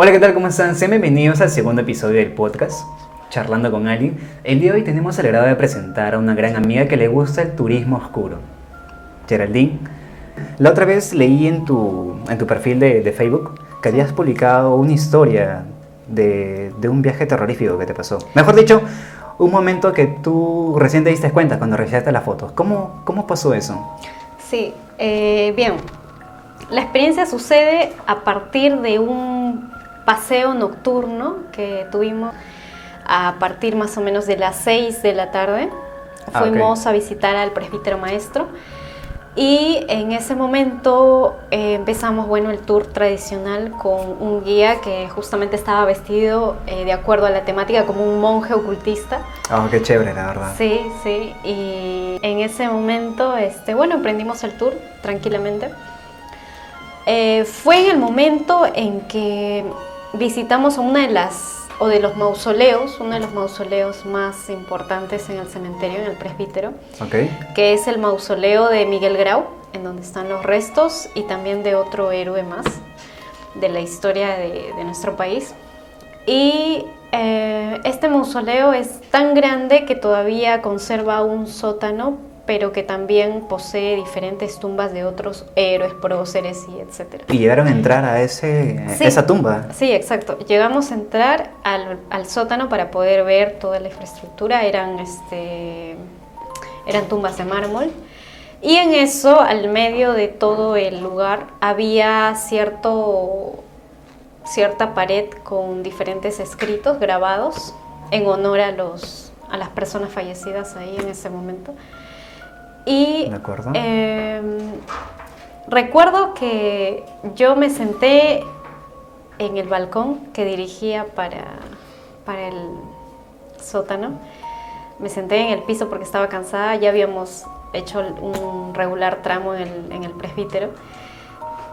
Hola, ¿qué tal? ¿Cómo están? Sean bienvenidos al segundo episodio del podcast, Charlando con Ali. El día de hoy tenemos el agrado de presentar a una gran amiga que le gusta el turismo oscuro, Geraldine. La otra vez leí en tu, en tu perfil de, de Facebook que habías publicado una historia de, de un viaje terrorífico que te pasó. Mejor dicho, un momento que tú recién te diste cuenta cuando revisaste las fotos. ¿Cómo, cómo pasó eso? Sí, eh, bien. La experiencia sucede a partir de un paseo nocturno que tuvimos a partir más o menos de las 6 de la tarde. Ah. Fuimos a visitar al presbítero maestro y en ese momento eh, empezamos bueno el tour tradicional con un guía que justamente estaba vestido eh, de acuerdo a la temática como un monje ocultista. Oh, qué chévere, la verdad. Sí, sí. Y en ese momento, este, bueno, emprendimos el tour tranquilamente. Eh, fue en el momento en que visitamos una de las o de los mausoleos, uno de los mausoleos más importantes en el cementerio, en el presbítero, Ok. que es el mausoleo de Miguel Grau, en donde están los restos y también de otro héroe más de la historia de, de nuestro país. Y eh, este mausoleo es tan grande que todavía conserva un sótano, pero que también posee diferentes tumbas de otros héroes, próceres y etcétera. ¿Y llegaron a entrar a ese, Sí. esa tumba? Sí, exacto. Llegamos a entrar al, al sótano para poder ver toda la infraestructura. Eran, este, eran tumbas de mármol. Y en eso, al medio de todo el lugar, había cierto, cierta pared con diferentes escritos grabados en honor a, los, a las personas fallecidas ahí en ese momento. Y ¿De acuerdo? eh, recuerdo que yo me senté en el balcón que dirigía para, para el sótano. Me senté en el piso porque estaba cansada, ya habíamos hecho un regular tramo en el, en el presbítero.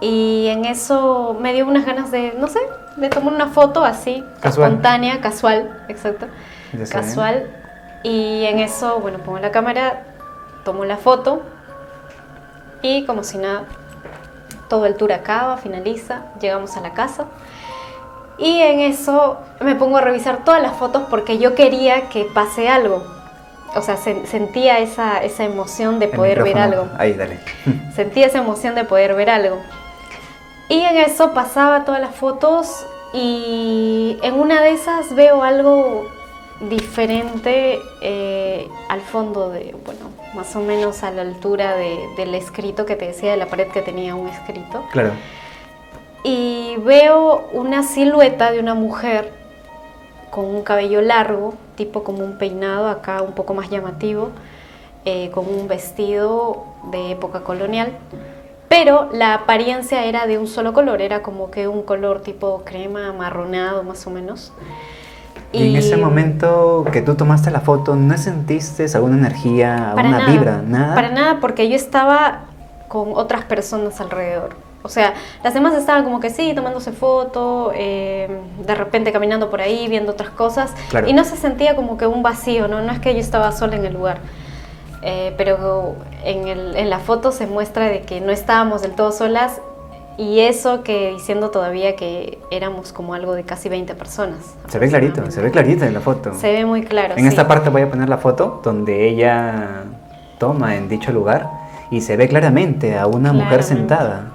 Y en eso me dio unas ganas de, no sé, de tomar una foto así, Casual. espontánea, casual, exacto, casual. Y en eso, bueno, pongo la cámara, tomo la foto y como si nada, todo el tour acaba, finaliza, llegamos a la casa. Y en eso me pongo a revisar todas las fotos porque yo quería que pase algo. O sea, sen- sentía esa, esa emoción de poder ver algo. Ahí, dale. Sentía esa emoción de poder ver algo. Y en eso pasaba todas las fotos y en una de esas veo algo diferente eh, al fondo de, bueno, más o menos a la altura de- del escrito que te decía de la pared que tenía un escrito. Claro. Y veo una silueta de una mujer con un cabello largo, tipo como un peinado acá un poco más llamativo, eh, con un vestido de época colonial, pero la apariencia era de un solo color, era como que un color tipo crema, amarronado más o menos. Y en ese momento que tú tomaste la foto, ¿no sentiste alguna energía, Para una nada, vibra, nada? Para nada, porque yo estaba con otras personas alrededor. O sea, las demás estaban como que sí, tomándose foto, eh, de repente caminando por ahí, viendo otras cosas. Claro. Y no se sentía como que un vacío, ¿no? No es que yo estaba sola en el lugar. Eh, pero en, el- en la foto se muestra de que no estábamos del todo solas y eso que diciendo todavía que éramos como algo de casi 20 personas. Se ve clarito, se ve clarito en la foto. Se ve muy claro. En sí. esta parte voy a poner la foto donde ella toma en dicho lugar y se ve claramente a una mujer Claramente. sentada.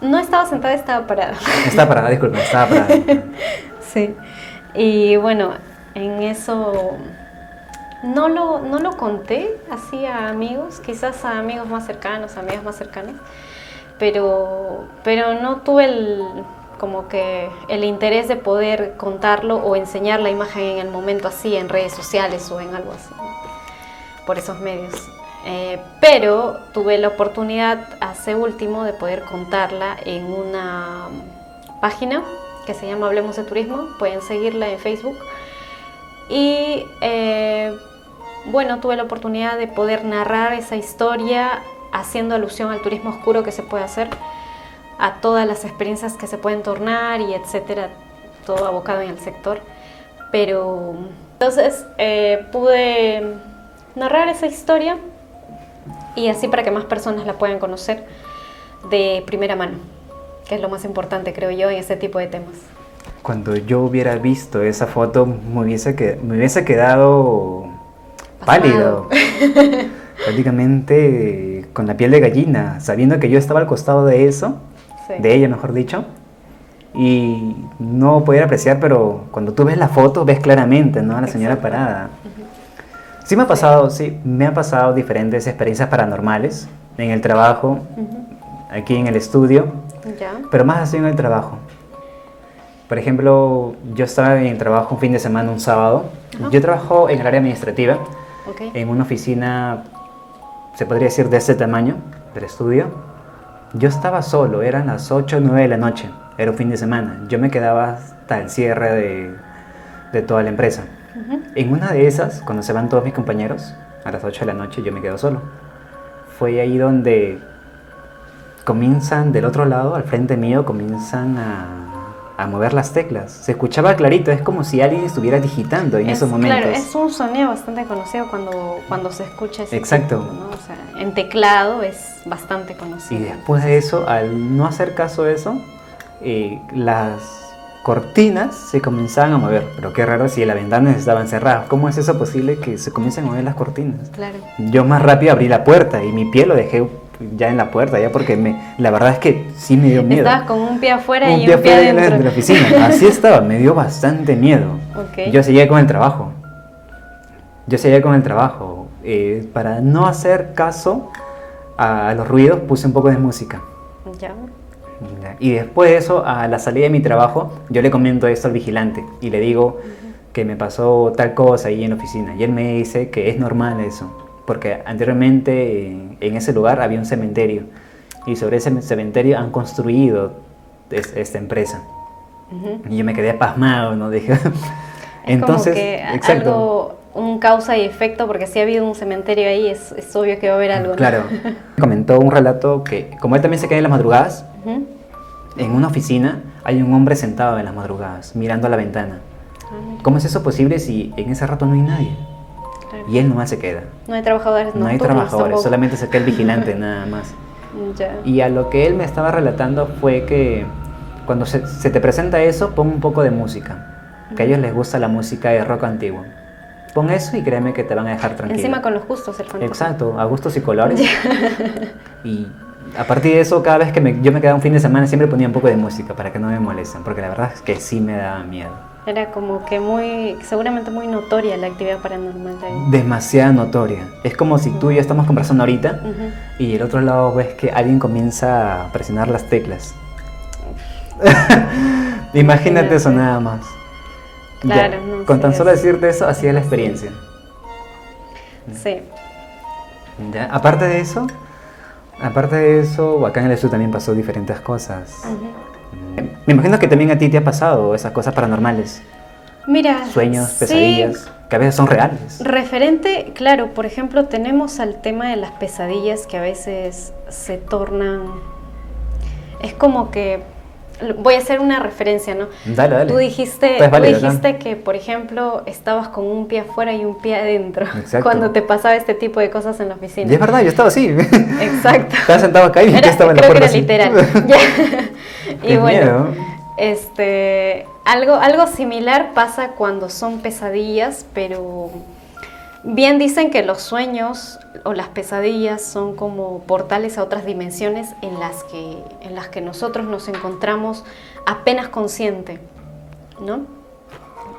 No estaba sentada, estaba parada. Está parada, disculpa, estaba parada. Sí, y bueno, en eso no lo, no lo conté así a amigos, quizás a amigos más cercanos, amigas más cercanas, pero, pero no tuve el, como que el interés de poder contarlo o enseñar la imagen en el momento así en redes sociales o en algo así, por esos medios. Eh, pero tuve la oportunidad hace último de poder contarla en una página que se llama Hablemos de Turismo, pueden seguirla en Facebook. Y eh, bueno, tuve la oportunidad de poder narrar esa historia haciendo alusión al turismo oscuro que se puede hacer, a todas las experiencias que se pueden tornar y etcétera, todo abocado en el sector. Pero entonces eh, pude narrar esa historia y así para que más personas la puedan conocer de primera mano, que es lo más importante, creo yo, en este tipo de temas. cuando yo hubiera visto esa foto me hubiese, me hubiese quedado pálido. Prácticamente con la piel de gallina, sabiendo que yo estaba al costado de eso, de ella mejor dicho, y no poder apreciar, pero cuando tú ves la foto ves claramente, ¿no? A la señora parada. Sí me ha pasado, sí, me ha pasado diferentes experiencias paranormales en el trabajo, aquí en el estudio, pero más así en el trabajo. Por ejemplo, yo estaba en el trabajo un fin de semana, un sábado. Yo trabajo en el área administrativa, en una oficina, se podría decir, de ese tamaño, del estudio. Yo estaba solo, eran las 8 o 9 de la noche, era un fin de semana. Yo me quedaba hasta el cierre de, de toda la empresa. En una de esas, cuando se van todos mis compañeros, a las 8 de la noche yo me quedo solo. Fue ahí donde comienzan del otro lado, al frente mío, comienzan a a mover las teclas. Se escuchaba clarito, es como si alguien estuviera digitando en esos momentos. Claro, es un sonido bastante conocido cuando, cuando se escucha ese Exacto. o sea, en teclado es bastante conocido. Y después de eso, al no hacer caso de eso, eh, las cortinas se comenzaban a mover. Pero qué raro si las ventanas estaban cerradas. ¿Cómo es eso posible que se comiencen a mover las cortinas? Claro. Yo más rápido abrí la puerta y mi pie lo dejé ya en la puerta, ya porque me, la verdad es que sí me dio miedo. Estabas con un pie afuera y un pie adentro. de la oficina. Así estaba, me dio bastante miedo. Yo seguía con el trabajo. Yo seguía con el trabajo. Eh, para no hacer caso a los ruidos, puse un poco de música. Ya. Y después de eso, a la salida de mi trabajo, yo le comento esto al vigilante y le digo que me pasó tal cosa ahí en la oficina. Y él me dice que es normal eso porque anteriormente en ese lugar había un cementerio y sobre ese cementerio han construido esta empresa. Y yo me quedé pasmado, ¿no? Dije, entonces, exacto. Algo, un causa y efecto, porque si ha habido un cementerio ahí, es, es obvio que va a haber algo. Claro. Comentó un relato que, como él también se queda en las madrugadas, en una oficina hay un hombre sentado en las madrugadas, mirando a la ventana. Ah, ¿Cómo es eso posible si en ese rato no hay nadie? Y él nomás se queda. No hay trabajadores. No hay trabajadores, solamente se queda el vigilante nada más. Y a lo que él me estaba relatando fue que cuando se, te presenta eso, pon un poco de música. Que a ellos les gusta la música de rock antiguo. Pon eso y créeme que te van a dejar tranquilo. Encima con los gustos, el fantasma. Exacto, a gustos y colores. y a partir de eso, cada vez que yo me quedaba un fin de semana, siempre ponía un poco de música para que no me molesten, porque la verdad es que sí me daba miedo. Era como que muy, seguramente muy notoria la actividad paranormal de ahí. Demasiado notoria. Es como si tú y yo estamos conversando ahorita y el otro lado ves que alguien comienza a presionar las teclas. Imagínate eso nada más. Claro, Con tan solo decirte eso, así es la experiencia. Sí. Aparte de eso, aparte de eso, acá en el estudio también pasó diferentes cosas. Me imagino que también a ti te ha pasado esas cosas paranormales. Mira. Sueños, pesadillas, que a veces son reales. Referente, claro, por ejemplo, tenemos al tema de las pesadillas que a veces se tornan. Es como que. Voy a hacer una referencia, ¿no? Dale, dale. Tú dijiste, tú dijiste que, por ejemplo, estabas con un pie afuera y un pie adentro Exacto. cuando te pasaba este tipo de cosas en la oficina. Y es verdad, yo estaba así. Exacto. estaba sentado acá y mi estaba en la puerta. Creo que era literal. y bueno, este, algo, algo similar pasa cuando son pesadillas, pero bien dicen que los sueños o las pesadillas son como portales a otras dimensiones en las que, en las que nosotros nos encontramos apenas consciente, ¿no?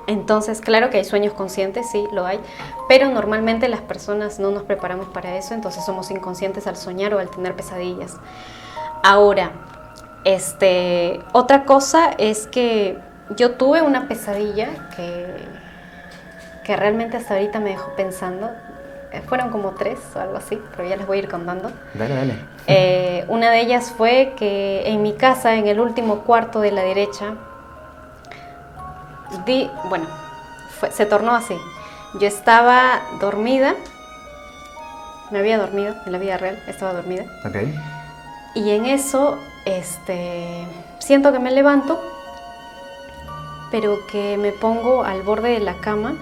Entonces, claro que hay sueños conscientes, sí, lo hay, pero normalmente las personas no nos preparamos para eso, entonces somos inconscientes al soñar o al tener pesadillas. Ahora, este, otra cosa es que yo tuve una pesadilla que, que realmente hasta ahorita me dejó pensando. Eh, fueron como tres o algo así, pero ya les voy a ir contando. Dale, dale. Eh, una de ellas fue que en mi casa, en el último cuarto de la derecha, di, bueno, se tornó así. Yo estaba dormida, me había dormido en la vida real, estaba dormida. Okay. Y en eso este, siento que me levanto, pero que me pongo al borde de la cama,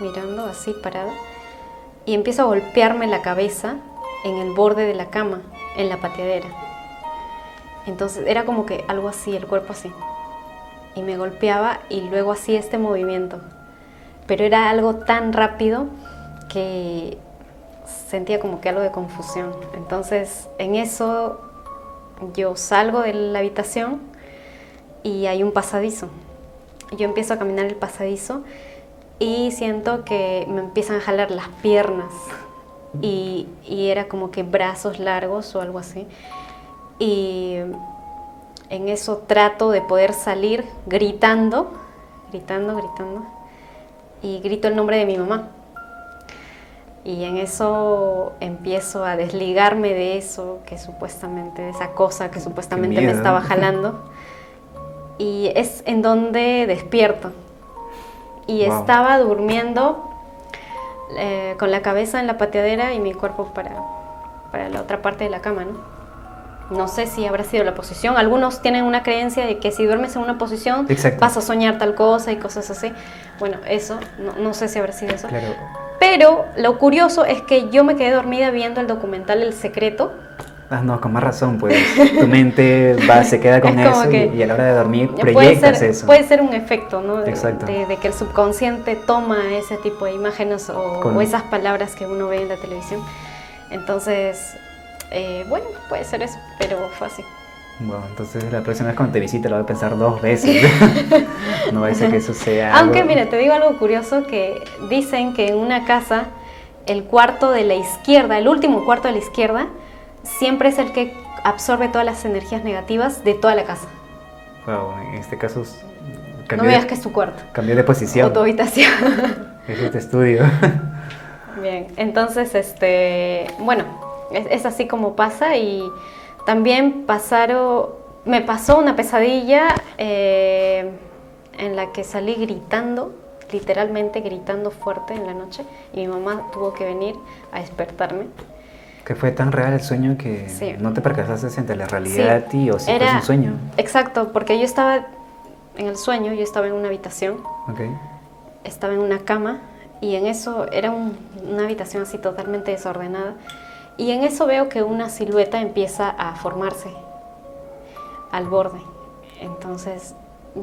mirando así parada, y empiezo a golpearme la cabeza en el borde de la cama, en la pateadera. Entonces era como que algo así, el cuerpo así. y me golpeaba y luego hacía este movimiento. Pero era algo tan rápido que sentía como que algo de confusión. Entonces en eso yo salgo de la habitación y hay un pasadizo. Yo empiezo a caminar el pasadizo y siento que me empiezan a jalar las piernas y, y era como que brazos largos o algo así. Y en eso trato de poder salir gritando, gritando, gritando, y grito el nombre de mi mamá. Y en eso empiezo a desligarme de eso, que supuestamente, de esa cosa que supuestamente me estaba jalando. Y es en donde despierto. Y estaba durmiendo eh, con la cabeza en la pateadera y mi cuerpo para, para la otra parte de la cama, ¿no? No sé si habrá sido la posición. Algunos tienen una creencia de que si duermes en una posición vas a soñar tal cosa y cosas así. Bueno, eso, no, sé si habrá sido eso. Pero lo curioso es que yo me quedé dormida viendo el documental El Secreto. Ah, no, con más razón, pues tu mente va, se queda con eso y, a la hora de dormir proyectas ser, eso. Puede ser un efecto, ¿no? De, De, que el subconsciente toma ese tipo de imágenes o esas palabras que uno ve en la televisión. Entonces, eh, bueno, puede ser eso, pero fue así. Bueno, entonces la próxima vez cuando te visite lo voy a pensar dos veces. no va a ser que eso sea. Aunque, mira, te digo algo curioso: que dicen que en una casa, el cuarto de la izquierda, el último cuarto de la izquierda, siempre es el que absorbe todas las energías negativas de toda la casa. Wow, en este caso. No digas que es tu cuarto. Cambió de posición. O tu habitación. es este estudio. Bien, entonces, este. Bueno, es, así como pasa y también pasaron, me pasó una pesadilla eh, en la que salí gritando, literalmente gritando fuerte en la noche y mi mamá tuvo que venir a despertarme. Que fue tan real el sueño que no te percataste entre la realidad ti o si Era, un sueño. Exacto, porque yo estaba en el sueño, yo estaba en una habitación, estaba en una cama y en eso era una habitación así totalmente desordenada y en eso veo que una silueta empieza a formarse al borde. Entonces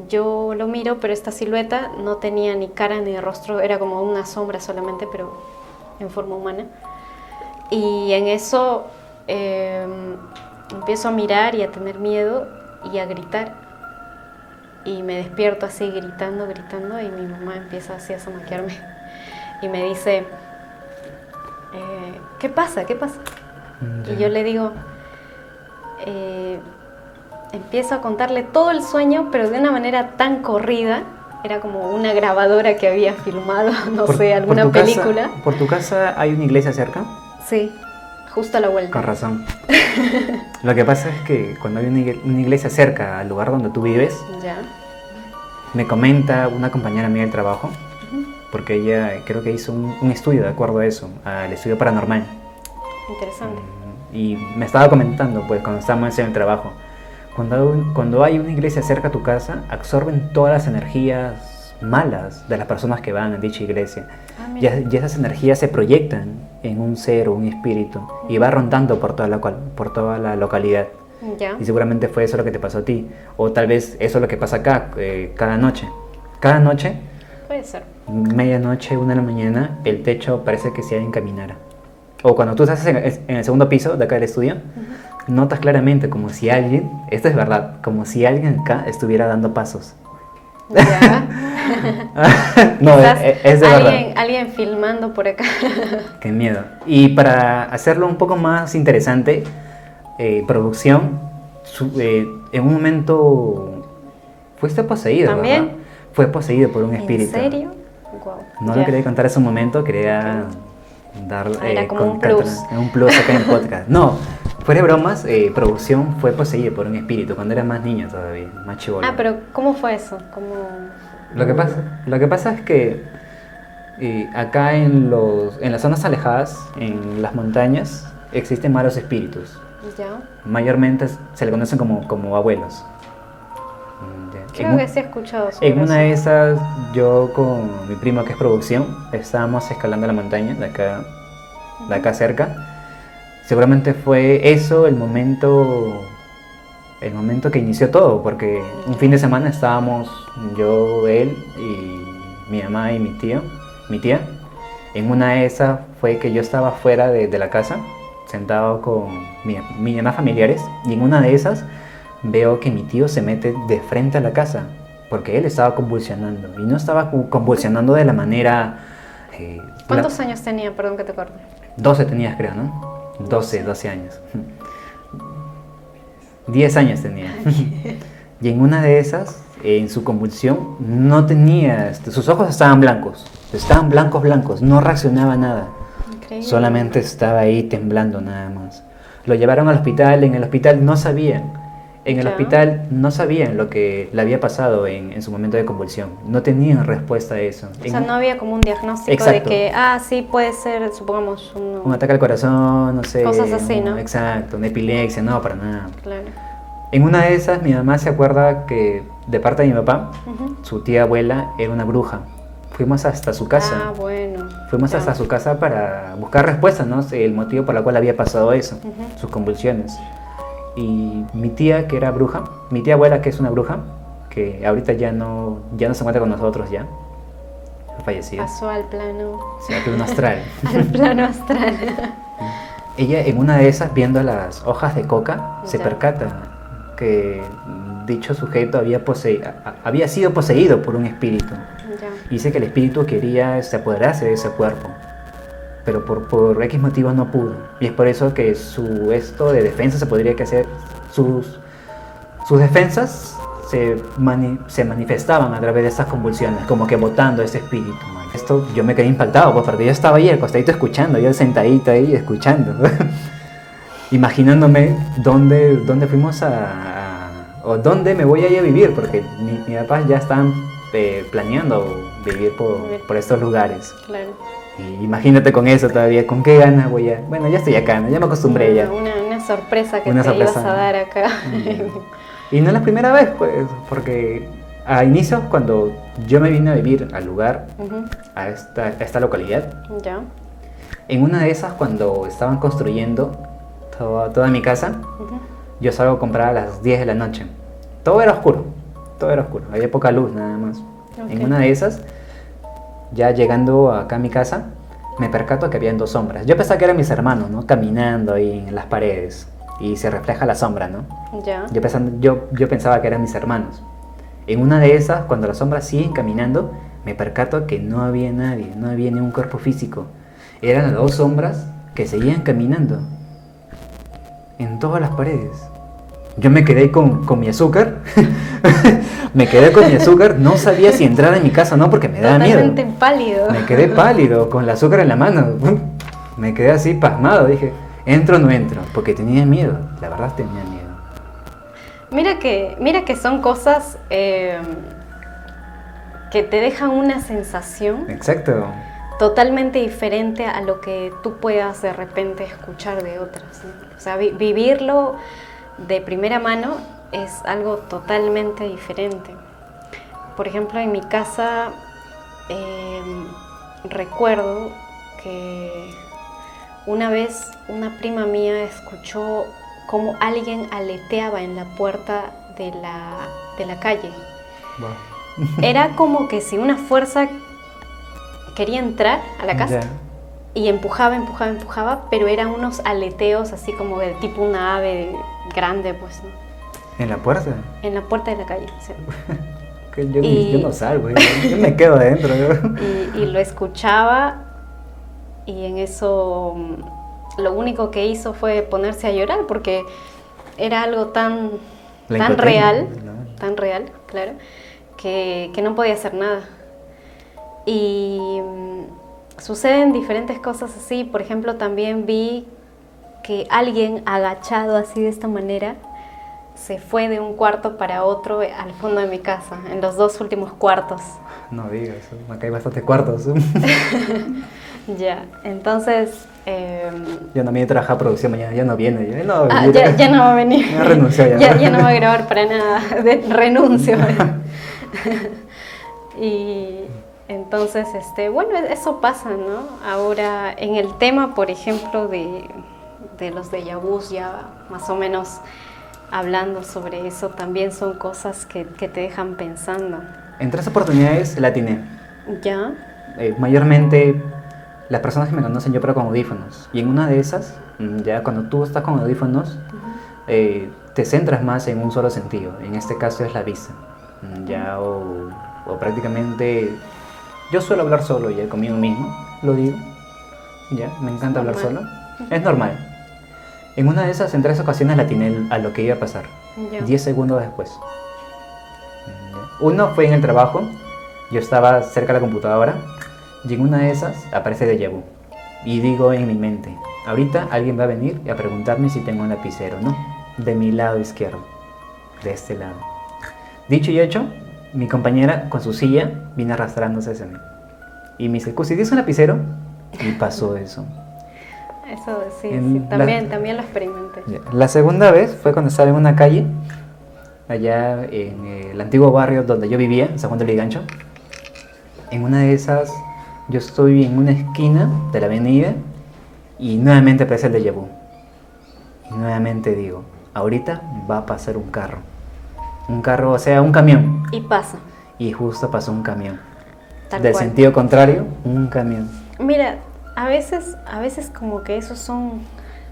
yo lo miro, pero esta silueta no tenía ni cara ni rostro, era como una sombra solamente, pero en forma humana. Y en eso em, empiezo a mirar y a tener miedo y a gritar. Y me despierto así gritando, gritando, y mi mamá empieza así a zamaquearme. Y me dice, ¿qué pasa? ¿Qué pasa? Mm, y yo le digo, eh, empiezo a contarle todo el sueño, pero de una manera tan corrida, era como una grabadora que había filmado, no sé, alguna película. ¿Por tu casa hay una iglesia cerca? Sí, justo a la vuelta. Con razón. Lo que pasa es que cuando hay una iglesia cerca al lugar donde tú vives, me comenta una compañera mía del trabajo porque ella creo que hizo un, estudio de acuerdo a eso, al estudio paranormal. Interesante. Mm, y me estaba comentando, pues, cuando estábamos en el trabajo, cuando, cuando hay una iglesia cerca a tu casa, absorben todas las energías malas de las personas que van a dicha iglesia. Ah, y, esas energías se proyectan en un ser o un espíritu y va rondando por toda la, por toda la localidad. Y seguramente fue eso lo que te pasó a ti. O tal vez eso es lo que pasa acá, eh, cada noche. Cada noche Puede ser. Medianoche, una de la mañana, el techo parece que se alguien caminara. O cuando tú estás en, el segundo piso de acá del estudio, notas claramente como si alguien, esto es verdad, como si alguien acá estuviera dando pasos. Ya. no, es, es, de alguien, verdad. Alguien filmando por acá. Qué miedo. Y para hacerlo un poco más interesante, eh, producción, eh, en un momento fuiste poseído, ¿También? Fue poseído por un espíritu. ¿En serio? No lo quería contar en ese momento, quería darle ah, eh, un plus. un plus acá en el podcast. No, fuera de bromas, eh, producción fue poseída por un espíritu cuando era más niña todavía, más chivolo. Ah, pero ¿cómo fue eso? Lo, que pasa, lo que pasa es que eh, acá en, los, en las zonas alejadas, en las montañas, existen malos espíritus. Ya. Mayormente se le conocen como, como abuelos. Creo que sí he escuchado En una de esas, yo con mi primo que es producción, estábamos escalando la montaña de acá, de acá cerca. Seguramente fue eso el momento el momento que inició todo, porque un fin de semana estábamos yo, él y mi mamá y mi tío, mi tía. En una de esas fue que yo estaba fuera de, de la casa, sentado con mi, mis demás familiares, y en una de esas veo que mi tío se mete de frente a la casa, porque él estaba convulsionando, y no estaba convulsionando de la manera... eh, ¿Cuántos la- años tenía? Perdón que te corte. 12 tenías, creo, ¿no? 12, 12 años. 10 años tenía. y en una de esas, en su convulsión, no tenía, este, sus ojos estaban blancos, estaban blancos, blancos, no reaccionaba nada. Increíble. Solamente estaba ahí temblando nada más. Lo llevaron al hospital, en el hospital no sabían. En el hospital no sabían lo que le había pasado en, en su momento de convulsión. No tenían respuesta a eso. O sea, no había como un diagnóstico Exacto. de que, ah, sí, puede ser, supongamos, un... Un ataque al corazón, no sé. Cosas así, ¿no? Exacto, una epilepsia, no, para nada. Claro. En una de esas, mi mamá se acuerda que de parte de mi papá, su tía abuela era una bruja. Fuimos hasta su casa. Ah, bueno. Fuimos Ya. hasta su casa para buscar respuestas, ¿no? El motivo por el cual había pasado eso, sus convulsiones. Y mi tía, que era bruja, mi tía abuela, que es una bruja, que ahorita ya no, ya no se encuentra con nosotros ya, ha fallecido, Pasó al plano, se ha quedado en astral. al plano astral. Ella en una de esas, viendo las hojas de coca, se percata que dicho sujeto había, había sido poseído por un espíritu. ya. Dice que el espíritu quería este, apoderarse de ese cuerpo, pero por, por X motivos no pudo. Y es por eso que su esto de defensa se podría que hacer, sus, sus defensas se, mani- se manifestaban a través de estas convulsiones, como que botando ese espíritu. man. Esto yo me quedé impactado, pues porque yo estaba ahí acostadito escuchando, yo sentadito ahí escuchando, imaginándome dónde, dónde fuimos a, a- o dónde me voy a ir a vivir, porque mi, mi papá ya están eh, planeando vivir por, por estos lugares. Claro. Y imagínate con eso todavía, con qué ganas voy a... Bueno, ya estoy acá, ¿no? ya me acostumbré ya. Una, una sorpresa que Una te sorpresa. ibas a dar acá. Y no es la primera vez, pues, porque a inicios cuando yo me vine a vivir al lugar, a esta, a esta localidad, Ya. en una de esas cuando estaban construyendo toda, toda mi casa, yo salgo a comprar a las 10 de la noche. Todo era oscuro, todo era oscuro, había poca luz nada más. Ok. En una de esas, ya llegando acá a mi casa, me percato que habían dos sombras. Yo pensaba que eran mis hermanos, ¿no? Caminando ahí en las paredes y se refleja la sombra, ¿no? Ya. Yo, pensando- yo, yo pensaba que eran mis hermanos. En una de esas, cuando las sombras siguen caminando, me percato que no había nadie, no había ningún cuerpo físico. Eran las dos sombras que seguían caminando en todas las paredes. Yo me quedé con, con mi azúcar, me quedé con mi azúcar, no sabía si entrar en mi casa o no porque me daba miedo. Totalmente pálido. Me quedé pálido, con el azúcar en la mano. Me quedé así pasmado, dije, ¿entro o no entro? Porque tenía miedo, la verdad tenía miedo. Mira que, mira que son cosas eh, que te dejan una sensación Exacto. totalmente diferente a lo que tú puedas de repente escuchar de otras. ¿no? O sea, vi- vivirlo de primera mano es algo totalmente diferente. Por ejemplo, en mi casa eh, recuerdo que una vez una prima mía escuchó como alguien aleteaba en la puerta de la, de la calle. Era como que si una fuerza quería entrar a la casa y empujaba, empujaba, empujaba, pero eran unos aleteos así como de tipo una ave grande, pues, ¿no? ¿En la puerta? en la puerta de la calle. sí. Yo, Y- yo no salgo, yo, yo me quedo adentro. Y, y lo escuchaba y en eso mm, lo único que hizo fue ponerse a llorar porque era algo tan, La tan real, ¿no? tan real, claro, que, que no podía hacer nada. Y mm, suceden diferentes cosas así. Por ejemplo, también vi que alguien agachado así de esta manera se fue de un cuarto para otro al fondo de mi casa, en los dos últimos cuartos. No digas, acá hay bastantes cuartos. Ya, entonces... em, Yo no viene a trabajar producción mañana, ya no viene. Ya no, ah, yo- ya, ya no va a venir. Ya renunció ya. ya. ya no va a grabar para nada. de- renuncio. y entonces, este, bueno, eso pasa, ¿no? Ahora, en el tema, por ejemplo, de, de los de vus ya más o menos hablando sobre eso también son cosas que, que te dejan pensando. En tres oportunidades la atiné. ¿Ya? Eh, mayormente las personas que me conocen yo pero con audífonos. Y en una de esas, mm, ya cuando tú estás con audífonos, eh, te centras más en un solo sentido. En este caso es la vista. Mm, Ya o, o prácticamente yo suelo hablar solo ya conmigo mismo, lo digo. Ya, me encanta hablar solo. Es normal. En una de esas, en tres ocasiones la atiné a lo que iba a pasar. Ya. 10 segundos después. Uno fue en el trabajo, yo estaba cerca de la computadora y en una de esas aparece Deja Vu. Y digo en mi mente, ahorita alguien va a venir a preguntarme si tengo un lapicero, ¿no? De mi lado izquierdo, de este lado. Dicho y hecho, mi compañera con su silla viene arrastrándose hacia mí. Y me dice, ¿si tienes un lapicero? Y pasó eso. Eso sí, sí, la- también, también lo experimenté. La segunda vez fue cuando estaba en una calle, allá en el antiguo barrio donde yo vivía, en San Juan de Ligancho. En una de esas, yo estoy en una esquina de la avenida y nuevamente aparece el déjà vu. Y nuevamente digo, ahorita va a pasar un carro. Un carro, o sea, un camión. Y pasa, Y justo pasó un camión. tal Del cual. sentido contrario, un camión. Mira, a veces, a veces como que esos son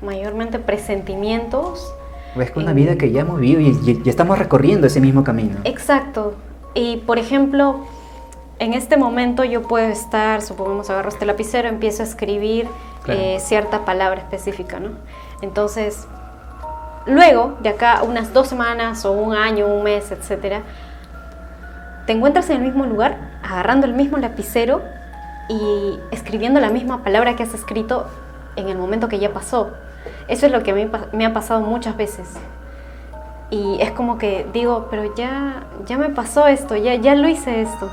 mayormente presentimientos. Es una vida que ya hemos vivido y, y- y estamos recorriendo ese mismo camino. Exacto. Y por ejemplo, en este momento yo puedo estar, supongamos agarro este lapicero, empiezo a escribir Claro. eh, cierta palabra específica, ¿no? Entonces, luego, de acá unas dos semanas o un año, un mes, etcétera, te encuentras en el mismo lugar, agarrando el mismo lapicero y escribiendo la misma palabra que has escrito en el momento que ya pasó. Eso es lo que a mí me ha pasado muchas veces. Y es como que digo, pero ya, ya me pasó esto, ya, ya lo hice esto.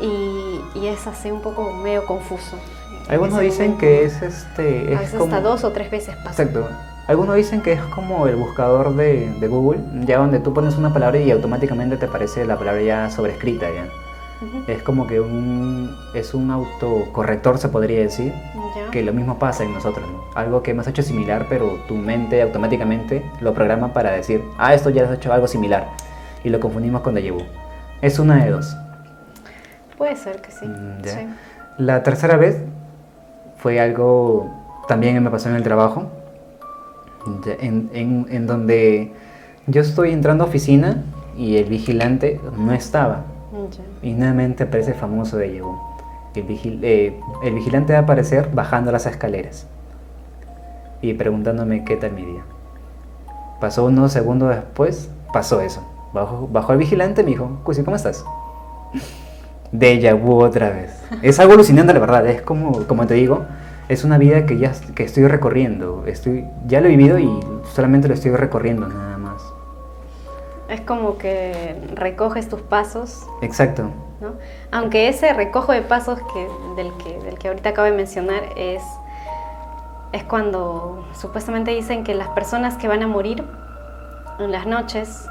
Y, y es así un poco medio confuso. Algunos dicen momento. que es este. A Es veces como, hasta dos o tres veces pasa. Exacto. Algunos dicen que es como el buscador de, de Google, ya donde tú pones una palabra y automáticamente te aparece la palabra ya sobrescrita ya. Es como que un es un autocorrector se podría decir, que lo mismo pasa en nosotros, ¿no? Algo que hemos hecho similar, pero tu mente automáticamente lo programa para decir, ah, esto ya has hecho algo similar y lo confundimos con déjà vu. Es una de dos. Puede ser que sí. Mm, sí. La tercera vez fue algo también que me pasó en el trabajo, en, en- en donde yo estoy entrando a oficina y el vigilante no estaba. Y nuevamente aparece el famoso de vu. El, vigil- eh, el vigilante va a aparecer bajando las escaleras y preguntándome qué tal mi día. Pasó unos segundos después, pasó eso. Bajó, bajó el vigilante y me dijo, Cusi, ¿cómo estás? Deja vu otra vez. Es algo alucinante, la verdad. Es como, como te digo, es una vida que ya que estoy recorriendo. Estoy, ya lo he vivido y solamente lo estoy recorriendo como que recoges tus pasos, Exacto. ¿no? Aunque ese recojo de pasos que, del, que, del que ahorita acabo de mencionar es, es cuando supuestamente dicen que las personas que van a morir en las noches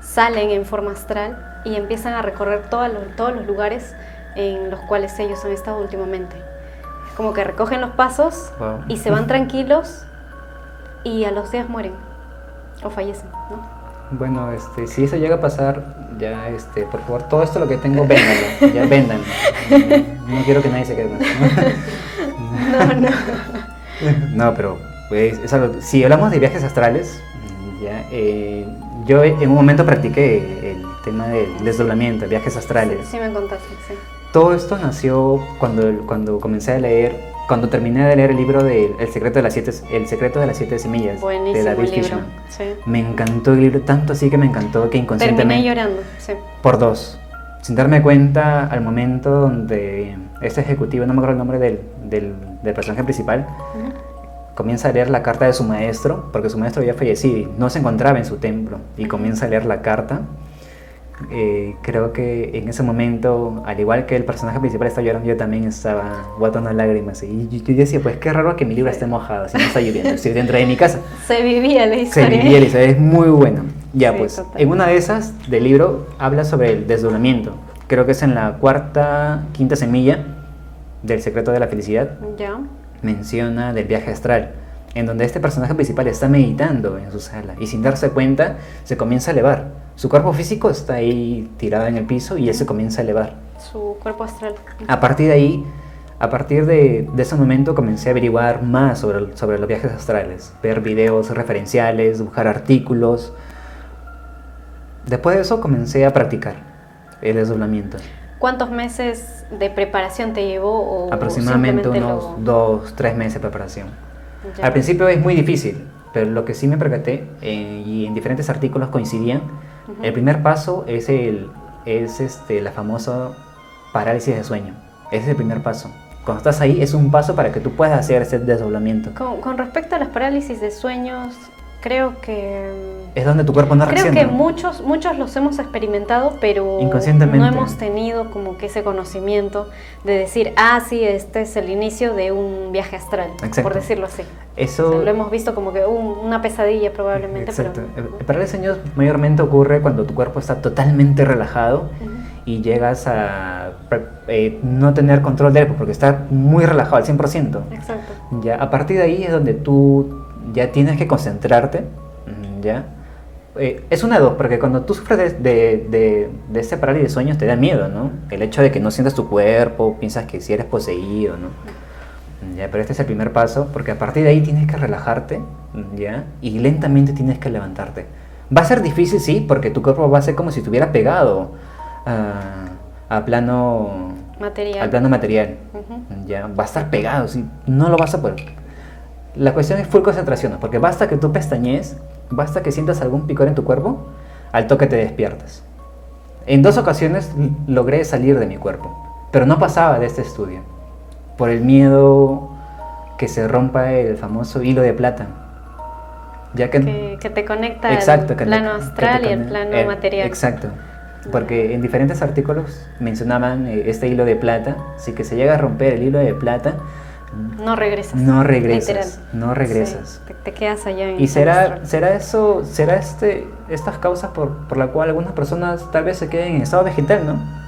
salen en forma astral y empiezan a recorrer todos los, todos los lugares en los cuales ellos han estado últimamente. Es como que recogen los pasos Wow. y se van tranquilos y a los días mueren o fallecen, ¿no? Bueno, este, si eso llega a pasar, ya, este, por favor, todo esto lo que tengo, véndalo, ya véndanlo. No quiero que nadie se quede con eso. No, no. No, pero pues, es algo- si hablamos de viajes astrales, ya, eh, yo en un momento practiqué el tema del desdoblamiento, viajes astrales. Sí, sí me contaste, sí. Todo esto nació cuando, cuando comencé a leer, cuando terminé de leer el libro de El secreto de las siete, el secreto de las siete semillas de David. Sí. Me encantó el libro, tanto así que me encantó que inconscientemente... Terminé llorando, sí. Por dos. Sin darme cuenta al momento donde este ejecutivo, no me acuerdo el nombre del, del, del personaje principal, comienza a leer la carta de su maestro, porque su maestro había fallecido y no se encontraba en su templo, y comienza a leer la carta. Eh, creo que en ese momento, al igual que el personaje principal está llorando, yo también estaba botando lágrimas. Y yo, yo decía, pues qué raro que mi libro esté mojado, si no está lloviendo, estoy dentro de mi casa. Se vivía la Se historia. vivía, Elisa, es muy bueno. Ya Sí, pues, en una de esas del libro habla sobre el desdoblamiento. Creo que es en la cuarta, quinta semilla del secreto de la felicidad. Ya. Menciona del viaje astral. En donde este personaje principal está meditando en su sala y sin darse cuenta se comienza a elevar. Su cuerpo físico está ahí tirado en el piso y él se comienza a elevar. Su cuerpo astral. A partir de ahí, a partir de, de ese momento comencé a averiguar más sobre, sobre los viajes astrales, ver videos referenciales, buscar artículos. Después de eso comencé a practicar el desdoblamiento. ¿Cuántos meses de preparación te llevó? O Aproximadamente unos lo- dos, tres meses de preparación. Ya. Al principio es muy difícil, pero lo que sí me percaté, eh, y en diferentes artículos coincidían, Ujú. el primer paso es, el, es este, la famosa parálisis de sueño. Ese es el primer paso. Cuando estás ahí es un paso para que tú puedas hacer ese desdoblamiento. Con, con respecto a las parálisis de sueños, creo que... Es donde tu cuerpo no Creo reacciona. que muchos, muchos los hemos experimentado, pero Inconscientemente. no hemos tenido como que ese conocimiento de decir, ah, sí, este es el inicio de un viaje astral, Exacto. por decirlo así. Eso, O sea, lo hemos visto como que un- una pesadilla probablemente, exacto. pero... El parálisis de sueño mayormente ocurre cuando tu cuerpo está totalmente relajado Ujú. y llegas a eh, no tener control del cuerpo porque está muy relajado al 100%. Exacto. Ya, a partir de ahí es donde tú ya tienes que concentrarte, ¿ya? Eh, es una de dos, porque cuando tú sufres de, de, de, de este parálisis de sueños te da miedo, ¿no? El hecho de que no sientas tu cuerpo, piensas que si eres poseído, ¿no? Ya, pero este es el primer paso, porque a partir de ahí tienes que relajarte, ¿ya? Y lentamente tienes que levantarte. Va a ser difícil, sí, porque tu cuerpo va a ser como si estuviera pegado a, a plano, Material. al plano material Ujú. ya va a estar pegado, ¿sí? no lo vas a poder. La cuestión es full concentración, porque basta que tú pestañees, basta que sientas algún picor en tu cuerpo, al toque te despiertas. En dos ocasiones logré salir de mi cuerpo, pero no pasaba de este estudio, por el miedo que se rompa el famoso hilo de plata. Ya que, que, que te conecta Exacto, el que te- plano que te astral y el plano material. Exacto. Porque en diferentes artículos mencionaban eh, este hilo de plata. Si que se llega a romper el hilo de plata, No regresas. no regresas. Literal. No regresas. Sí, te, te quedas allá en Y será, será eso, será este, estas causas por, por la cual algunas personas tal vez se queden en estado vegetal, ¿no?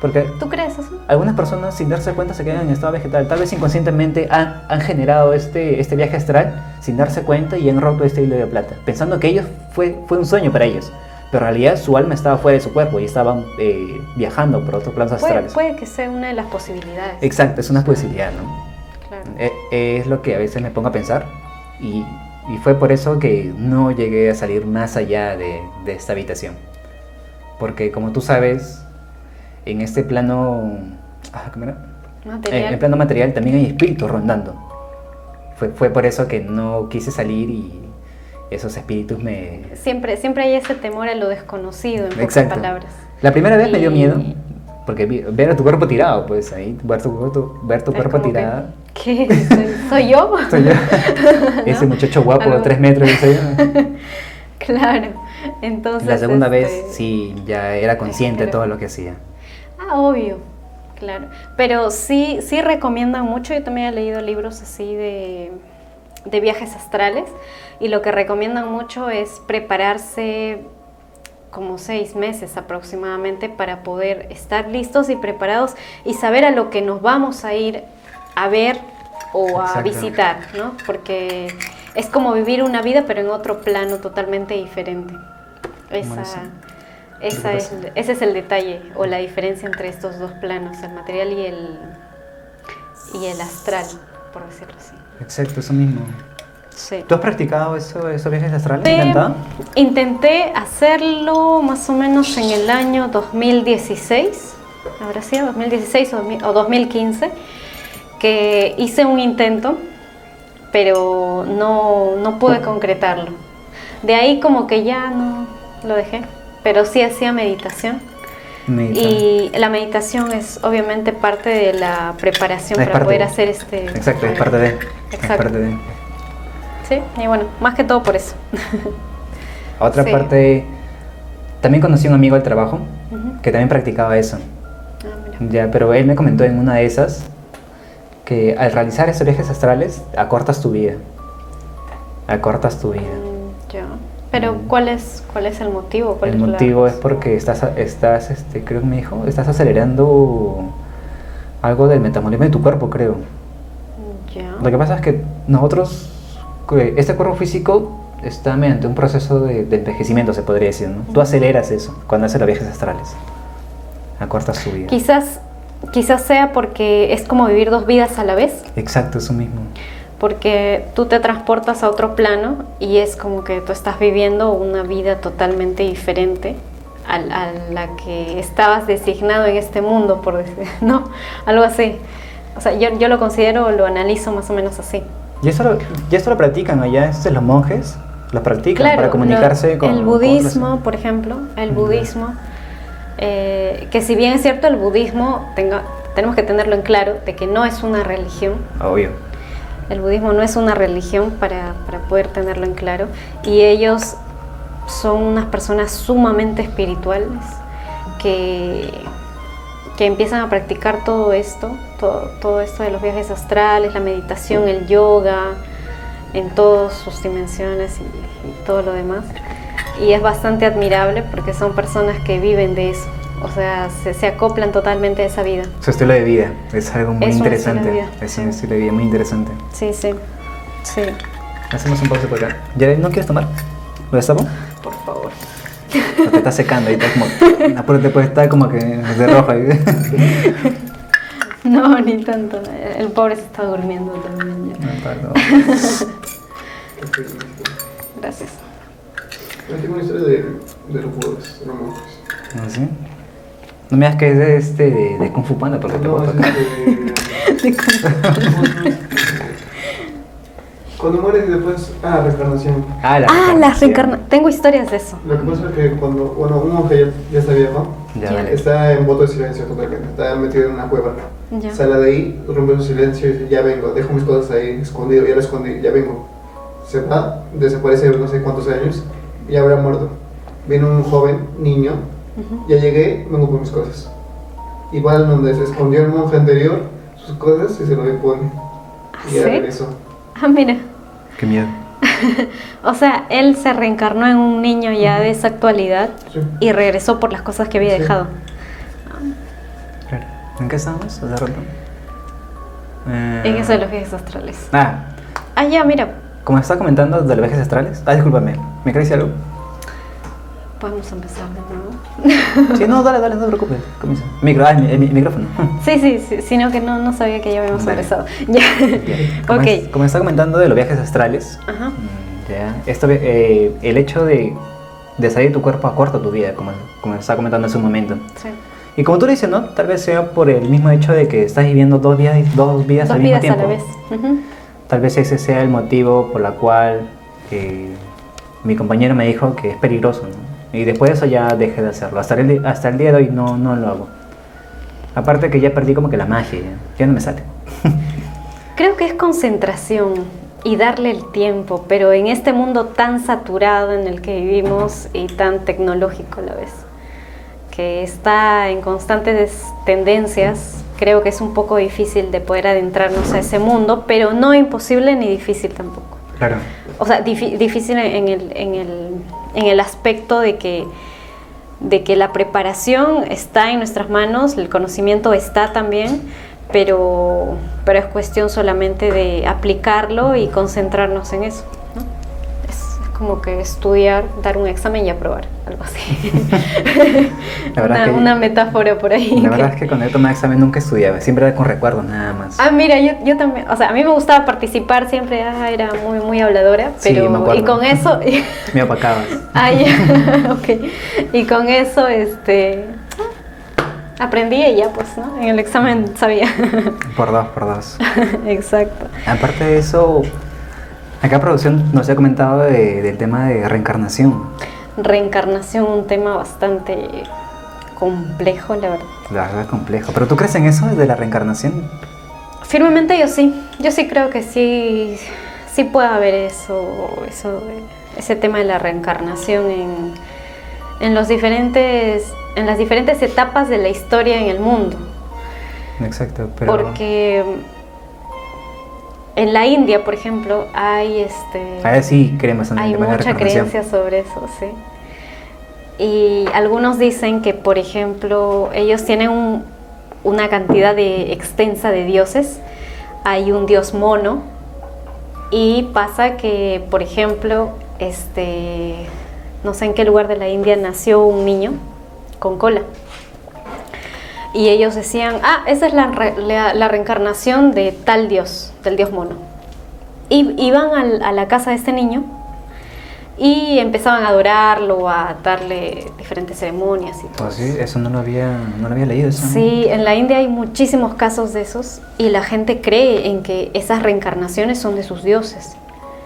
Porque ¿Tú crees eso? algunas personas sin darse cuenta se quedan en estado vegetal. Tal vez inconscientemente han, han generado este, este viaje astral sin darse cuenta y han roto este hilo de plata, pensando que ellos fue, fue un sueño para ellos. Pero en realidad su alma estaba fuera de su cuerpo y estaban eh, viajando por otros planos Puede, astrales. puede que sea una de las posibilidades. Exacto, es una posibilidad, ¿no? Eh, es lo que a veces me pongo a pensar y, y fue por eso que no llegué a salir más allá de, de esta habitación. Porque como tú sabes, en este plano... ah, ¿cómo era? En Material. el plano material también hay espíritus rondando. Fue, fue por eso que no quise salir y esos espíritus me... Siempre, siempre hay ese temor a lo desconocido, en pocas Exacto. palabras. La primera vez me dio miedo, porque ver a tu cuerpo tirado, pues ahí, ver tu, cuerpo- ver tu cuerpo como que, tirado. ¿Qué? ¿Soy, soy yo? Soy yo. Ese muchacho guapo de 3 metros. soy yo. Claro. Entonces. La segunda este, vez sí, ya era consciente de todo lo que hacía. Ah, obvio, claro. Pero sí, sí recomiendan mucho. Yo también he leído libros así de, de viajes astrales. Y lo que recomiendan mucho es prepararse como seis meses aproximadamente para poder estar listos y preparados y saber a lo que nos vamos a ir a ver o a visitar, ¿no? Porque es como vivir una vida pero en otro plano totalmente diferente. ¿Cómo Esa, es, ese es el detalle o la diferencia entre estos dos planos, el material y el, y el astral, por decirlo así. Exacto, eso mismo. Sí. ¿Tú has practicado eso, esos viajes astrales? Sí, ¿Intentado? Intenté hacerlo más o menos en el año 2016, habrá sido 2016 o 2000 o 2015, que hice un intento, pero no, no pude concretarlo. De ahí como que ya no lo dejé, pero sí hacía meditación. Medita. Y la meditación es obviamente parte de la preparación Es para poder de- hacer este... Exacto, es parte de. Es Exacto. parte de. Sí, y bueno, más que todo por eso. Otra Sí. parte. También conocí a un amigo del trabajo que también practicaba eso. Ah. Ya, pero él me comentó en una de esas que al realizar esos viajes astrales acortas tu vida. Acortas tu vida. Mm, Ya. Pero Mm. ¿cuál es cuál es el motivo? ¿Cuál El es motivo es porque estás, estás este, creo que me dijo, estás acelerando algo del metabolismo de tu cuerpo, creo. Ya. Lo que pasa es que nosotros este cuerpo físico está mediante un proceso de, de envejecimiento, se podría decir, ¿no? Tú aceleras eso cuando haces los viajes astrales. Acortas tu vida. Quizás, quizás sea porque es como vivir dos vidas a la vez. Exacto, eso mismo. porque tú te transportas a otro plano y es como que tú estás viviendo una vida totalmente diferente a, a la que estabas designado en este mundo, por decir, ¿no? Algo así. O sea, yo, yo lo considero, lo analizo más o menos así. ¿Y esto lo, y esto lo practican allá? ¿Estos los monjes? ¿Lo practican Claro, para comunicarse lo- con el con budismo, otras- por ejemplo, el budismo, eh, que si bien es cierto el budismo, tenga- tenemos que tenerlo en claro, de que no es una religión, Obvio. El budismo no es una religión para, para poder tenerlo en claro. Y ellos son unas personas sumamente espirituales que, que empiezan a practicar todo esto, todo, todo esto de los viajes astrales, la meditación, el yoga, en todas sus dimensiones y, y todo lo demás. Y es bastante admirable porque son personas que viven de eso. O sea, se, se acoplan totalmente a esa vida. Su estilo de vida es algo muy Es interesante. Es sí. un estilo de vida muy interesante. Sí, sí. Sí. Hacemos un pausa por acá. ¿Ya no quieres tomar? ¿Lo destapo? Por favor. O te está secando ahí, está como. Apúrate, puede estar como que de rojo ahí. No, ni tanto. El pobre se está durmiendo también ya. No. Gracias. Yo tengo una historia de, de los jugadores, de los monjes. ¿No sé? No me digas que es de, este, de, de Kung Fu Panda porque te No, puedo es tocar. este- Cuando mueres y después. Ah, reencarnación. Ah, la Ah, las reencarnación. reencarnaciones. Tengo historias de eso. Lo que pasa es que cuando. Bueno, un monje ya, ya está viejo, Ya, vale. está en voto de silencio totalmente. Está metido en una cueva. Ya. Sale de ahí, rompe su silencio y dice: Ya vengo, dejo mis cosas ahí escondido, ya lo escondí, ya vengo. Se va, desaparece no sé cuántos años y habrá muerto. Viene un joven, niño, Ujú. Ya llegué, vengo por mis cosas. Y va donde se escondió el monje anterior, sus cosas, y se lo pone. Y ya ¿Sí? regresó. Ah, mira. Qué miedo. O sea, él se reencarnó en un niño ya de esa actualidad Sí. y regresó por las cosas que había Sí. dejado. Claro. ¿En qué hace rato? Eh, En eso de los viajes astrales. Ah, Ah, ya, mira. como estaba comentando de los viajes astrales. Ah, discúlpame. ¿Me crees algo? Podemos empezar de nuevo. Sí, no, dale, dale, no te preocupes. Comienza. Micro, ah, el, mi- el mi- micrófono. Sí, sí, sí, sino que no, no sabía que ya habíamos empezado. Ya. Como, es- ok. como estaba comentando de los viajes astrales. Ajá. mm, Ya, esto, eh, el hecho de, de salir de tu cuerpo acorta tu vida, como, como estaba comentando hace un momento. Sí. Y como tú dices, ¿no? Tal vez sea por el mismo hecho de que estás viviendo dos vidas, dos vidas Dos al mismo vidas a tiempo. la vez. Tal vez ese sea el motivo por la cual eh, mi compañero me dijo que es peligroso, ¿no? Y después de eso ya dejé de hacerlo. Hasta el, hasta el día de hoy no, no lo hago. Aparte que ya perdí como que la magia, ya, ya no me sale. Creo que es concentración y darle el tiempo, pero en este mundo tan saturado en el que vivimos y tan tecnológico a la vez, que está en constantes tendencias, creo que es un poco difícil de poder adentrarnos a ese mundo, pero no imposible ni difícil tampoco. Claro. O sea, difícil en el, en, el, en el aspecto de que, de que la preparación está en nuestras manos, el conocimiento está también, pero, pero es cuestión solamente de aplicarlo y concentrarnos en eso. Como que estudiar, dar un examen y aprobar, algo así. Una, es que- una metáfora por ahí. La verdad que- es que cuando yo tomaba examen nunca estudiaba, siempre era con recuerdos nada más. Ah, mira, yo, yo también, o sea, a mí me gustaba participar siempre, ah, era muy, muy habladora, Sí, pero me acuerdo. y con eso, Me opacabas. ah, ya, ok, y con eso, este, aprendí y ya, pues, ¿no? En el examen sabía, Por dos, por dos. exacto. Aparte de eso, acá producción nos ha comentado de- del tema de reencarnación. Reencarnación, un tema bastante complejo, la verdad. La verdad es complejo. ¿Pero tú crees en eso de la reencarnación? Firmemente yo sí, yo sí creo que sí, sí puede haber eso, eso, ese tema de la reencarnación en, en los diferentes, en las diferentes etapas de la historia en el mundo, Exacto, pero... porque en la India, por ejemplo, hay este, A ver si creemos en el hay mucha creencia sobre eso, sí. Y algunos dicen que, por ejemplo, ellos tienen un- una cantidad de extensa de dioses. Hay un dios mono, Y pasa que, por ejemplo, este, no sé en qué lugar de la India nació un niño con cola. Y ellos decían, ah, esa es la, la- la reencarnación de tal dios, del dios mono. Y iban al- a la casa de este niño y empezaban a adorarlo, a darle diferentes ceremonias y todo. Pues sí, eso no lo había, no lo había leído. Eso. Sí, en la India hay muchísimos casos de esos y la gente cree en que esas reencarnaciones son de sus dioses.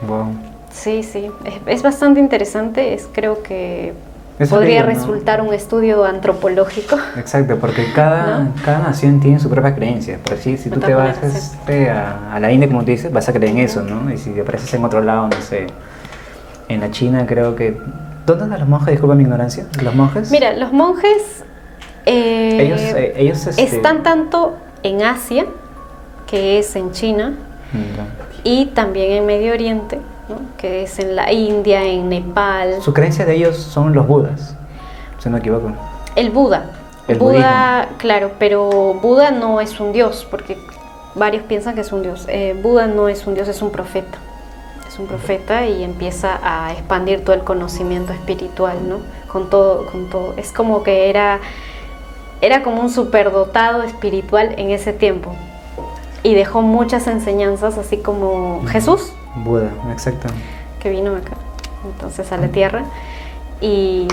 Wow. Sí, sí, es, es bastante interesante, es creo que Eso podría resultar un estudio antropológico. Exacto, porque cada, ¿No? cada nación tiene su propia creencia. Pero sí, si tú te vas este, a, a la India, como tú dices, vas a creer en eso, ¿no? Y si te apareces en otro lado, no sé, en la China creo que... ¿Dónde andan los monjes? Disculpa mi ignorancia. ¿Los monjes? Mira, los monjes eh, ellos, eh, ellos este, están tanto en Asia, que es en China, Ya. y también en Medio Oriente, ¿no? que es en la India, en Nepal. Su creencia de ellos son los budas, si no me equivoco. El Buda. El Buda, claro, pero Buda no es un dios, porque varios piensan que es un dios. Eh, Buda no es un dios, es un profeta. Es un profeta y empieza a expandir todo el conocimiento espiritual, ¿no? Con todo, con todo. Es como que era, era como un superdotado espiritual en ese tiempo. Y dejó muchas enseñanzas, así como Jesús, Buda, exacto. que vino acá, entonces a la tierra. Y,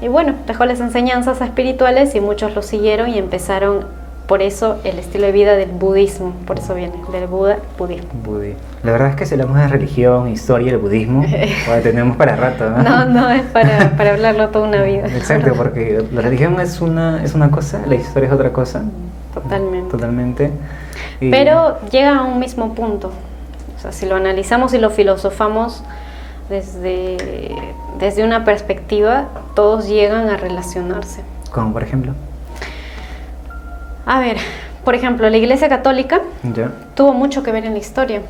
y bueno, dejó las enseñanzas espirituales y muchos lo siguieron y empezaron, por eso, el estilo de vida del budismo, por eso viene, del Buda, budismo. Budi. La verdad es que si hablamos de religión, historia, el budismo, pues, tenemos para rato, ¿no? No, no es para, para hablarlo toda una vida. Exacto, porque la religión es una, es una cosa, la historia es otra cosa. Totalmente. Totalmente. Y- Pero llega a un mismo punto. O sea, si lo analizamos y lo filosofamos desde, desde una perspectiva, todos llegan a relacionarse. Como por ejemplo. A ver, por ejemplo, la Iglesia Católica tuvo mucho que ver en la historia.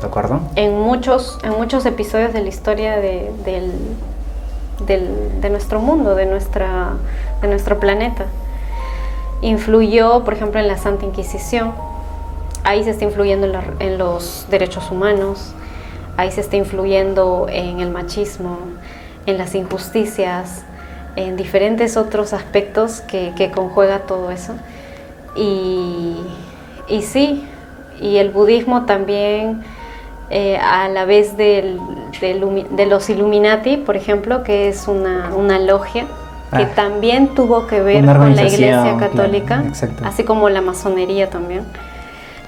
¿de acuerdo? En muchos, en muchos episodios de la historia de, del, del- de nuestro mundo, de, nuestra, de nuestro planeta. Influyó, por ejemplo, en la Santa Inquisición. Ahí se está influyendo en, la- en los derechos humanos. Ahí se está influyendo en el machismo, en las injusticias, en diferentes otros aspectos que, que conjuega todo eso. Y, y sí, y el budismo también, eh, a la vez del, de los Illuminati, por ejemplo, que es una, una logia, que Ah. también tuvo que ver con la Iglesia Católica, así como la masonería también.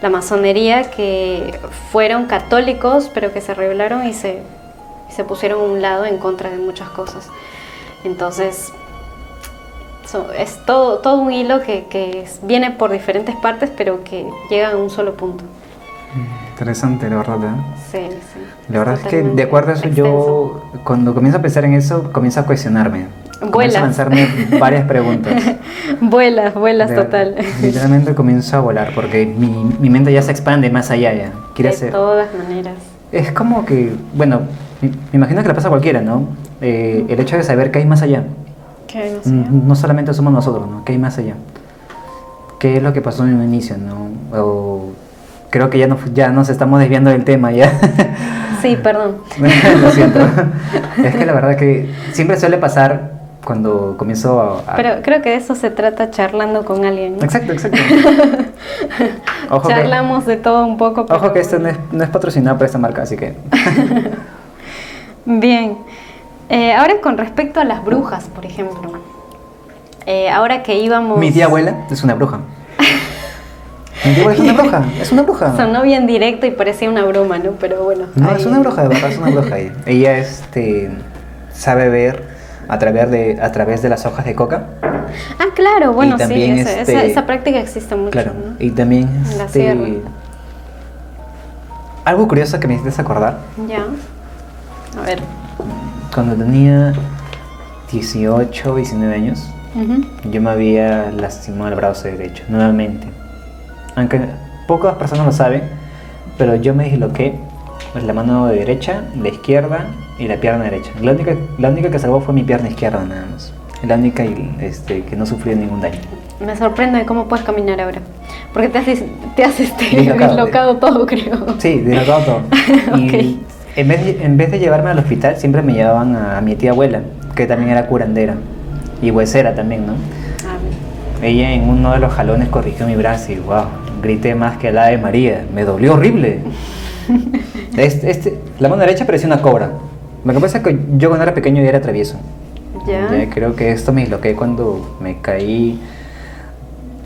La masonería que fueron católicos, pero que se rebelaron y se, se pusieron a un lado en contra de muchas cosas. Entonces, so- es todo, todo un hilo que, que viene por diferentes partes, pero que llega a un solo punto. Interesante, la verdad. ¿eh? Sí, sí. La verdad es que de acuerdo a eso yo cuando comienzo a pensar en eso comienzo a cuestionarme. Comienzo Vuelas. a lanzarme varias preguntas. Vuelas, vuelas De- total. Literalmente comienzo a volar porque mi, mi mente ya se expande más allá ya. Quiere de hacer... todas maneras. Es como que, bueno, me, imagino que le pasa a cualquiera, ¿no? Eh, el hecho de saber que hay más allá. Que no sé. Mm, No solamente somos nosotros, ¿no? ¿Qué hay más allá? ¿Qué es lo que pasó en un inicio, no? O creo que ya, no, ya nos estamos desviando del tema, ya. Sí, perdón. Lo siento. Es que la verdad que siempre suele pasar cuando comienzo a... a- Pero creo que de eso se trata charlando con alguien. ¿no? Exacto, exacto. Ojo que, Charlamos de todo un poco. ojo que esto no es, no es patrocinado por esta marca, así que... Bien. Eh, ahora con respecto a las brujas, por ejemplo. Eh, ahora que íbamos... Mi tía abuela es una bruja. Es una bruja, es una bruja. Sonó bien directo y parecía una broma, ¿no? Pero bueno. No, ahí- es una bruja, de verdad, es una bruja. ella. Ella este, sabe ver a través, de, a través de las hojas de coca. Ah, claro, bueno, también, sí, esa, este, esa- esa práctica existe mucho. Claro. ¿no? Y también... La este, sierra. algo curioso que me hiciste acordar. Ya. A ver. Cuando tenía 18, 19 años, yo me había lastimado el brazo derecho, nuevamente. Aunque pocas personas lo saben, pero yo me disloqué pues, la mano derecha, la izquierda y la pierna derecha. La única, la única que salvó fue mi pierna izquierda nada más. La única este, que no sufrió ningún daño. Me sorprende cómo puedes caminar ahora. Porque te has, te has este, Dislocado. dislocado todo, creo. Sí, dislocado todo. Y en vez, de, en vez de llevarme al hospital, siempre me llevaban a, mi tía abuela, que también era curandera. Y huesera también, ¿no? Ah, Ella en uno de los jalones corrigió mi brazo y wow, grité más que la de María. Me dolió horrible. Este, este- la mano derecha parecía una cobra. Que pasa que yo cuando era pequeño ya era travieso. ya. Ya creo que esto me disloqué cuando me caí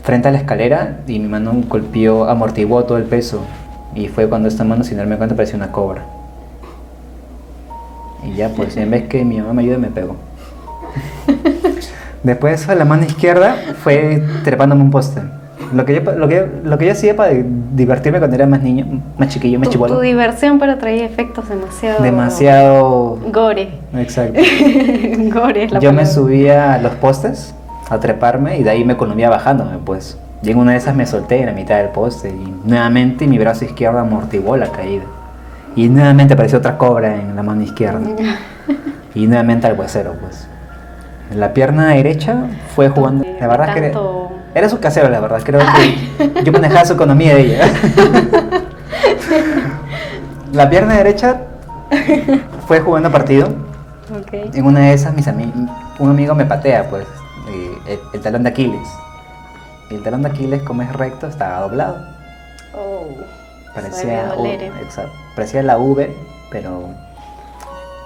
frente a la escalera y mi mano golpeó, amortiguó todo el peso. Y fue cuando esta mano, sin darme cuenta, parecía una cobra. Y ya, pues, en vez que mi mamá me ayude, me pegó. Después de eso, la mano izquierda fue trepándome un poste. Lo que, yo, lo, que, lo que yo hacía para divertirme cuando era más niño, más chiquillo, más chibolo. tu diversión pero traía efectos demasiado... Demasiado... Gore. Exacto. Gore es la Yo me palabra. subía a los postes a treparme y de ahí me columía bajándome, pues. Y en una de esas me solté en la mitad del poste y nuevamente mi brazo izquierdo amortiguó la caída. Y nuevamente apareció otra cobra en la mano izquierda. Y nuevamente al huesero, pues. La pierna derecha fue jugando. La verdad es que era, su casero, la verdad. Creo que yo manejaba su economía de ella. La pierna derecha fue jugando partido. En una de esas, mis ami- un amigo me patea, pues, eh, el, el talón de Aquiles. Y el talón de Aquiles, como es recto, estaba doblado. Oh, Parecía, parecía la V, pero.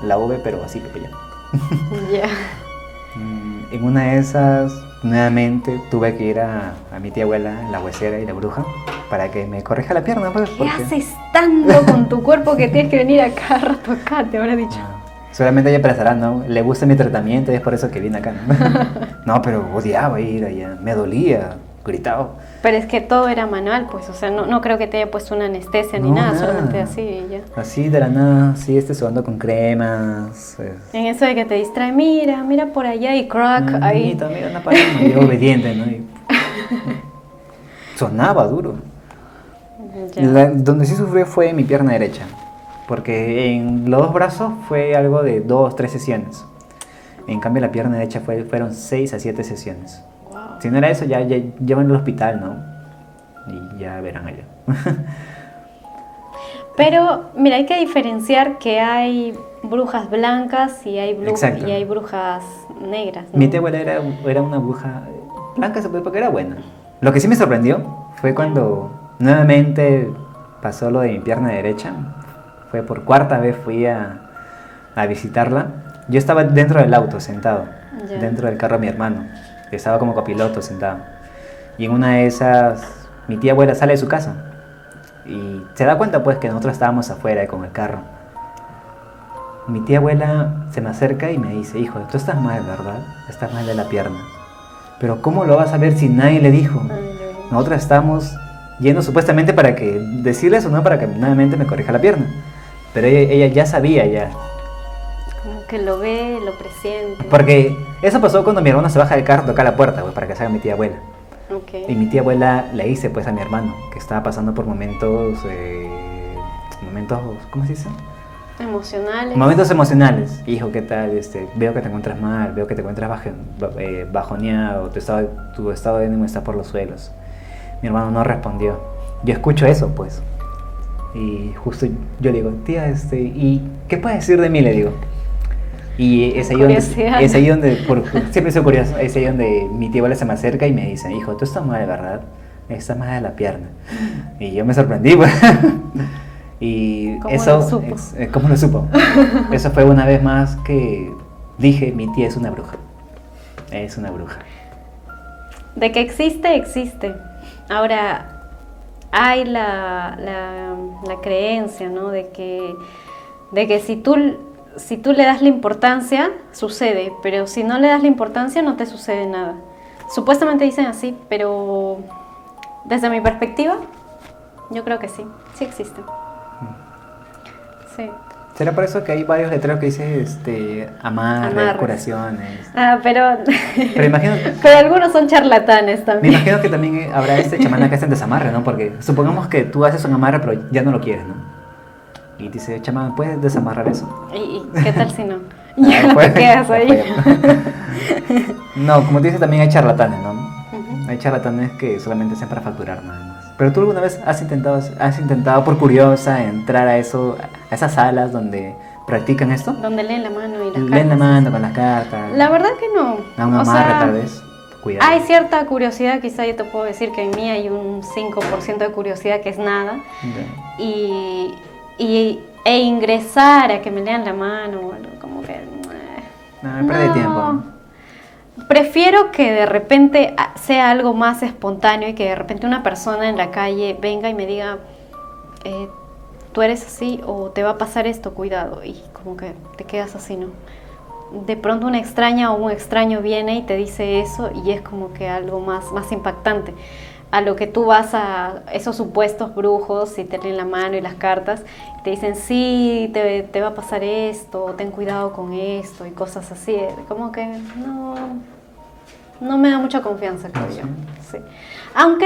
La V, pero así, pequeña. Ya. Mm, En una de esas, nuevamente tuve que ir a, a mi tía abuela, la huesera y la bruja, para que me corrija la pierna, pues. ¿Qué porque- haces tanto con tu cuerpo que tienes que venir acá a rato acá? Te habrá dicho. Ah, Seguramente ella pensará, ¿no? Le gusta mi tratamiento y es por eso que viene acá. No, no pero odiaba ir allá, me dolía, gritaba. Pero es que todo era manual, pues, o sea, no, no creo que te haya puesto una anestesia ni No, nada, nada. solamente así y ya. Así de la nada, sí, este sudando con cremas. pues. En eso de que te distrae, mira, mira por allá y crack, Ah, ahí. amiguito, mira una paloma, yo obediente, ¿no? Y- sonaba duro. La- donde sí sufrió fue en mi pierna derecha, porque en los dos brazos fue algo de dos, tres sesiones. En cambio la pierna derecha fue, fueron seis a siete sesiones. Si no era eso, ya, ya llevan al hospital, ¿no? Y ya verán allá. Pero, mira, hay que diferenciar que hay brujas blancas y hay, bru- Exacto. y hay brujas negras. ¿no? Mi tía abuela era, era una bruja blanca, se puede porque era buena. Lo que sí me sorprendió fue cuando nuevamente pasó lo de mi pierna derecha. Fue por cuarta vez fui a, a visitarla. Yo estaba dentro del auto sentado, Ya. dentro del carro de mi hermano. Estaba como copiloto sentado. Y en una de esas, mi tía abuela sale de su casa y se da cuenta pues que nosotros estábamos afuera con el carro. Mi tía abuela se me acerca y me dice, hijo, tú estás mal, ¿verdad? Estás mal de la pierna. Pero ¿cómo lo vas a ver si nadie le dijo? Nosotros estamos yendo supuestamente para que decirle eso, no para que nuevamente me corrija la pierna. Pero ella, ella ya sabía ya. Que lo ve, lo presiente. Porque eso pasó cuando mi hermano se baja del carro, toca la puerta, pues, para que salga mi tía abuela. Ok. Y mi tía abuela le dice pues a mi hermano que estaba pasando por momentos, eh, momentos, ¿cómo se dice? Emocionales. Momentos emocionales. Hijo, ¿qué tal? Este, veo que te encuentras mal, veo que te encuentras baje- ba- eh, bajoneado, tu estado, tu estado de ánimo está por los suelos. Mi hermano no respondió. Yo escucho eso, pues. Y justo yo le digo, tía, este, ¿y qué puedes decir de mí? Le digo. Y es ahí donde, es ahí donde por- siempre soy curioso, es ahí donde mi tía abuela se me acerca y me dice, hijo, tú estás mal, ¿verdad? Estás mal de la pierna. Y yo me sorprendí, pues. Y ¿Cómo eso, lo supo? es- eh, ¿cómo lo supo? Eso fue una vez más que dije, mi tía es una bruja. Es una bruja. De que existe, existe. Ahora, hay la, la, la creencia, ¿no? De que, de que si, tú, si tú le das la importancia, sucede, pero si no le das la importancia, no te sucede nada. Supuestamente dicen así, pero desde mi perspectiva, yo creo que sí, sí existe. Sí. ¿Será por eso que hay varios letreros que dicen este, amarre, Amarres. curaciones? Ah, pero, Pero imagino, pero algunos son charlatanes me también. imagino que también habrá este chamán que hacen desamarre, ¿no? Porque supongamos que tú haces un amarre pero ya no lo quieres, ¿no? Y dice, chamán, ¿puedes desamarrar eso? ¿Y, qué tal si no? Ya no te quedas ahí. fue. No, como te dices, también hay charlatanes, ¿no? Ujú. Hay charlatanes que solamente hacen para facturar nada más. Pero tú alguna vez has intentado, has intentado por curiosa entrar a eso, a esas salas donde practican esto? Donde leen la mano y las Leen la mano con las cartas. La verdad que no. A un O amarre sea, tal vez. Cuidado. Hay cierta curiosidad, quizá yo te puedo decir que en mí hay un 5% de curiosidad que es nada. Y, y- e ingresar a que me lean la mano, como que... No, me pierde no. tiempo. Prefiero que de repente sea algo más espontáneo y que de repente una persona en la calle venga y me diga, eh, tú eres así o te va a pasar esto, cuidado. Y como que te quedas así, ¿no? De pronto una extraña o un extraño viene y te dice eso y es como que algo más, más impactante. A lo que tú vas a esos supuestos brujos y te leen la mano y las cartas, y te dicen, sí, te, te va a pasar esto, ten cuidado con esto y cosas así. Como que no, no me da mucha confianza, creo yo. Sí. Aunque